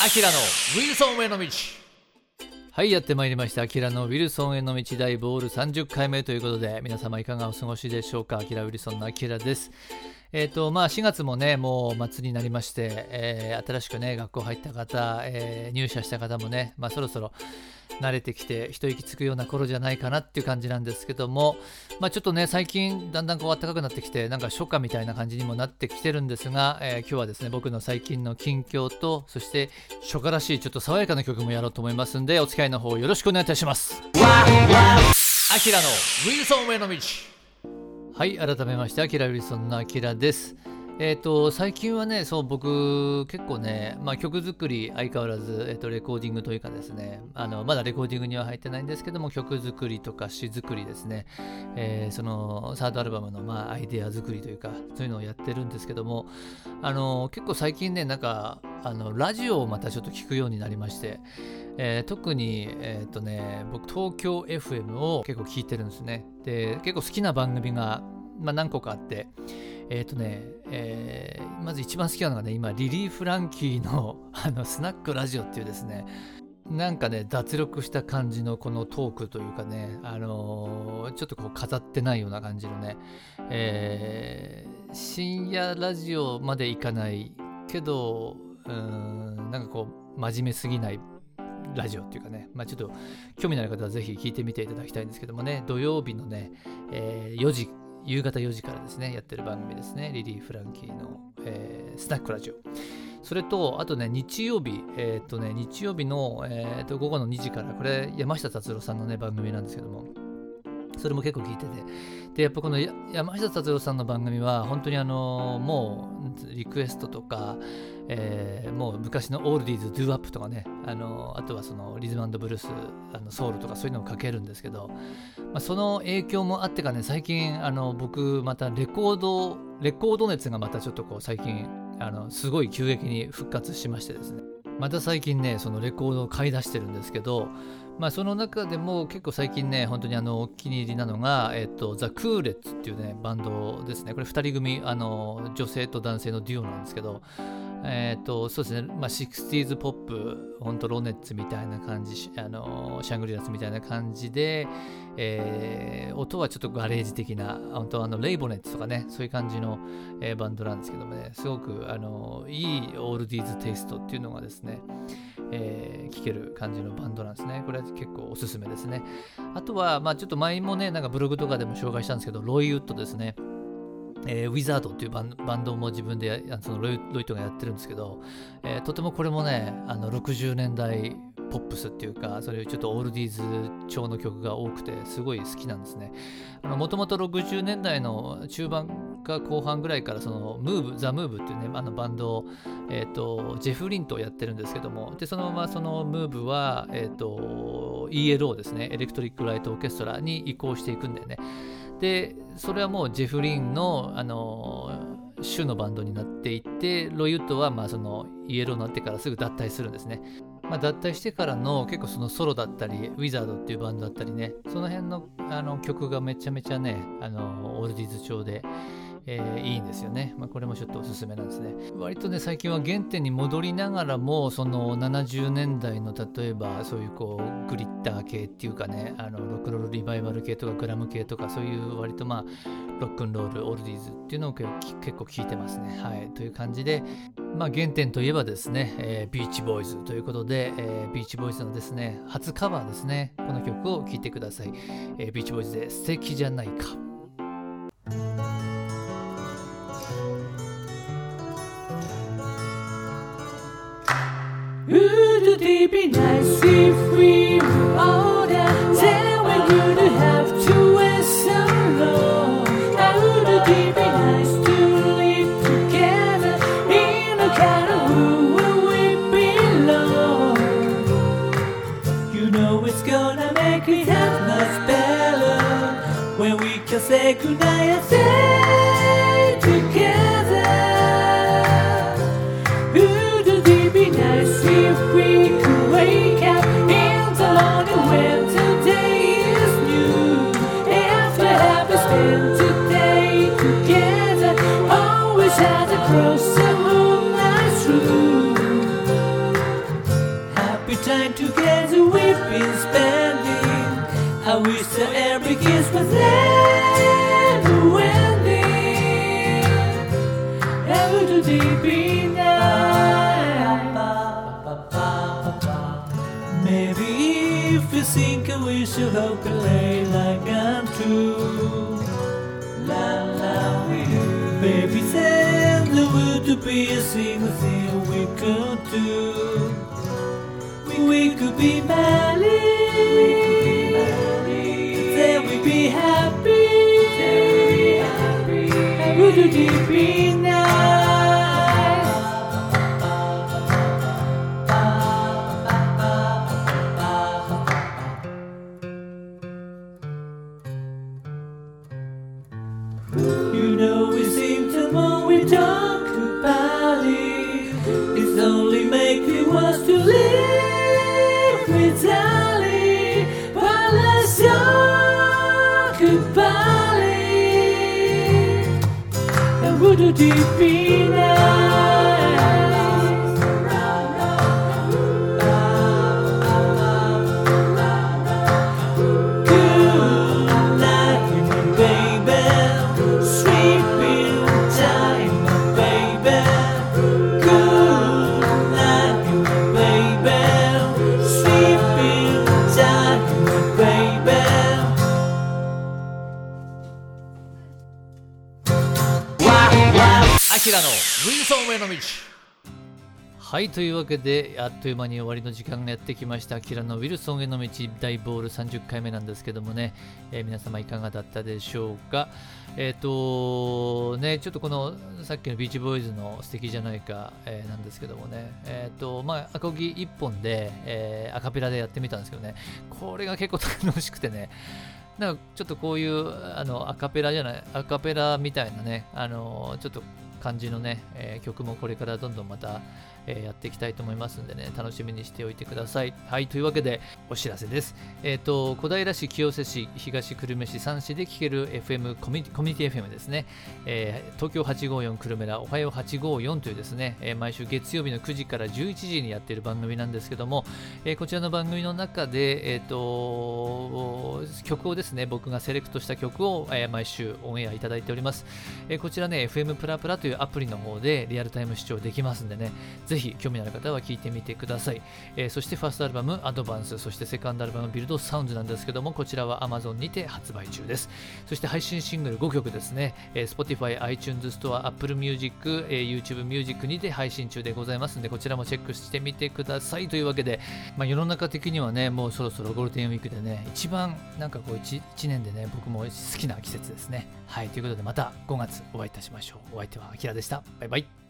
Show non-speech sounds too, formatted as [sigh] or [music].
アキラのウィルソンへの道。はいやってまいりました。アキラのウィルソンへの道。大ボール30回目ということで皆様いかがお過ごしでしょうか？アキラウィルソンのアキラです。えっ、とまあ4月もねもう末になりまして、えー新しくね学校入った方、えー入社した方もねまあそろそろ慣れてきて一息つくような頃じゃないかなっていう感じなんですけども、まあ、ちょっとね最近だんだんこう暖かくなってきてなんか初夏みたいな感じにもなってきてるんですが、えー今日はですね僕の最近の近況とそして初夏らしいちょっと爽やかな曲もやろうと思いますんでお付き合いの方よろしくお願いいたします。アキラのウィルソンへの道はい改めましてアキラウリソンのアキラです。えー、と最近はね、そう僕、結構ね、まあ、曲作り、相変わらず、えー、とレコーディングというかですねあの、まだレコーディングには入ってないんですけども、曲作りとか詩作りですね、えーそのサードアルバムの、まあ、アイデア作りというか、そういうのをやってるんですけども、あの結構最近ね、なんかあの、ラジオをまたちょっと聞くようになりまして、えー特に、えーとね、僕、東京 FM を結構聞いてるんですね。で、結構好きな番組が、まあ、何個かあって、えっ、とね、えーまず一番好きなのがね、今、リリー・フランキーの [laughs] あのスナックラジオっていうですね、なんかね、脱力した感じのこのトークというかね、あのーちょっとこう飾ってないような感じのね、えー深夜ラジオまでいかないけど、うん、なんかこう、真面目すぎないラジオっていうかね、まあ、ちょっと興味のある方はぜひ聞いてみていただきたいんですけどもね、土曜日のね、えー4時、夕方4時からですね、やってる番組ですね、リリー・フランキーの、えースナックラジオ。それと、あとね、日曜日、えーっとね、日曜日の、えーっと午後の2時から、これ、山下達郎さんのね、番組なんですけども、それも結構聞いてて。で、やっぱこの山下達郎さんの番組は、本当にあのもう、リクエストとか、えーもう昔のオールディーズ、ドゥアップとかね、あのあとはそのリズムブルース、あのソウルとかそういうのをかけるんですけど、まあ、その影響もあってかね、最近、あの僕、またレコード、レコード熱がまたちょっとこう、最近、あのすごい急激に復活しましてですね、また最近ね、そのレコードを買い出してるんですけど、まあ、その中でも結構最近ね、本当にあのお気に入りなのが、えっと、ザ・クーレッツっていうね、バンドですね。これ2人組、あの女性と男性のデュオなんですけど、えっと、そうですね、まあ、60s ポップ、本当ロネッツみたいな感じ、あのシャングリラスみたいな感じで、えー音はちょっとガレージ的な、本当あのレイボネッツとかね、そういう感じの、えーバンドなんですけどもね、すごくあのいいオールディーズテイストっていうのがですね、えー聴ける感じのバンドなんですね。これは結構おすすめですね。あとは、まあちょっと前もね、なんかブログとかでも紹介したんですけど、ロイウッドですね。えーウィザードっていうバンドも自分でそのロイロイトがやってるんですけど、えーとてもこれもね、あの60年代ポップスっていうか、そういうちょっとオールディーズ調の曲が多くて、すごい好きなんですね。もともと60年代の中盤か後半ぐらいから、そのムーブ、ザ・ムーブっていうね、あのバンドを、えー、とジェフ・リンとやってるんですけども、でそのままそのムーブは、えー、と ELO ですね、エレクトリック・ライト・オーケストラに移行していくんだよね。で、それはもうジェフ・リンの、あの主のバンドになっていって、ロイウッドはまあそのイエローになってからすぐ脱退するんですね。まあ、脱退してからの結構そのソロだったり、ウィザードっていうバンドだったりね、その辺のあの曲がめちゃめちゃね、あのオールディーズ調で、えーいいんですよね。まあ、これもちょっとおすすめなんですね。割とね、最近は原点に戻りながらも、その70年代の例えばそういうこうグリッター系っていうかね、あのロックロールリバイバル系とかグラム系とかそういう割とまあロックンロール、オールディーズっていうのを結構結構聞いてますね。はい。という感じで、まあ原点といえばですね、えービーチボーイズということで、えービーチボーイズのですね、初カバーですね、この曲を聴いてください。えービーチボーイズで素敵じゃないか。Would be nice if we were older? Then we wouldn't have to wait so long. How would it be nice to live together in a kind of room where we belong? You know it's gonna make it that much better when we can say goodnight and stay kiss was never ending. Ever to deep in Maybe if you think I wish you hope and lay like I'm true. La la with Baby said there would be a single thing we could do. We could be married. You know we seem to when we talk about it It's only making want to live without it But let's talk about it And would it be nice? のウィンソン上の道。はいというわけであっという間に終わりの時間がやってきました。アキラのウィルソンへの道大ボール30回目なんですけどもね、えー皆様いかがだったでしょうか。えっ、とねちょっとこのさっきのビーチボーイズの素敵じゃないか、えーなんですけどもね。えっ、とまあアコギ1本で、えーアカペラでやってみたんですけどね。これが結構楽しくてね。なんかちょっとこういうあのアカペラじゃないアカペラみたいなねあのちょっと感じのね、えー曲もこれからどんどんまた、えーやっていきたいと思いますんでね楽しみにしておいてください。はいというわけでお知らせです。えっ、と小平市清瀬市東久留米市3市で聴ける FM コミュニコミュニティ FM ですね、えー東京854久留米らおはよう854というですね、えー毎週月曜日の9時から11時にやっている番組なんですけども、えーこちらの番組の中で、えー、と曲をですね僕がセレクトした曲を、えー毎週オンエアいただいております、えーこちらね FM プラプラというアプリの方でリアルタイム視聴できますんでね。ぜひ興味のある方は聞いてみてください、えーそしてファーストアルバムアドバンスそしてセカンドアルバムビルドサウンズなんですけどもこちらは Amazon にて発売中です。そして配信シングル5曲ですね、えー Spotify、iTunes Store、Apple Music、えー YouTube Music にて配信中でございますのでこちらもチェックしてみてください。というわけで、まあ、世の中的にはねもうそろそろゴールデンウィークでね一番なんかこう 1, 1年でね僕も好きな季節ですね。はい。ということでまた5月お会いいたしましょう。お相手はキラでした。バイバイ。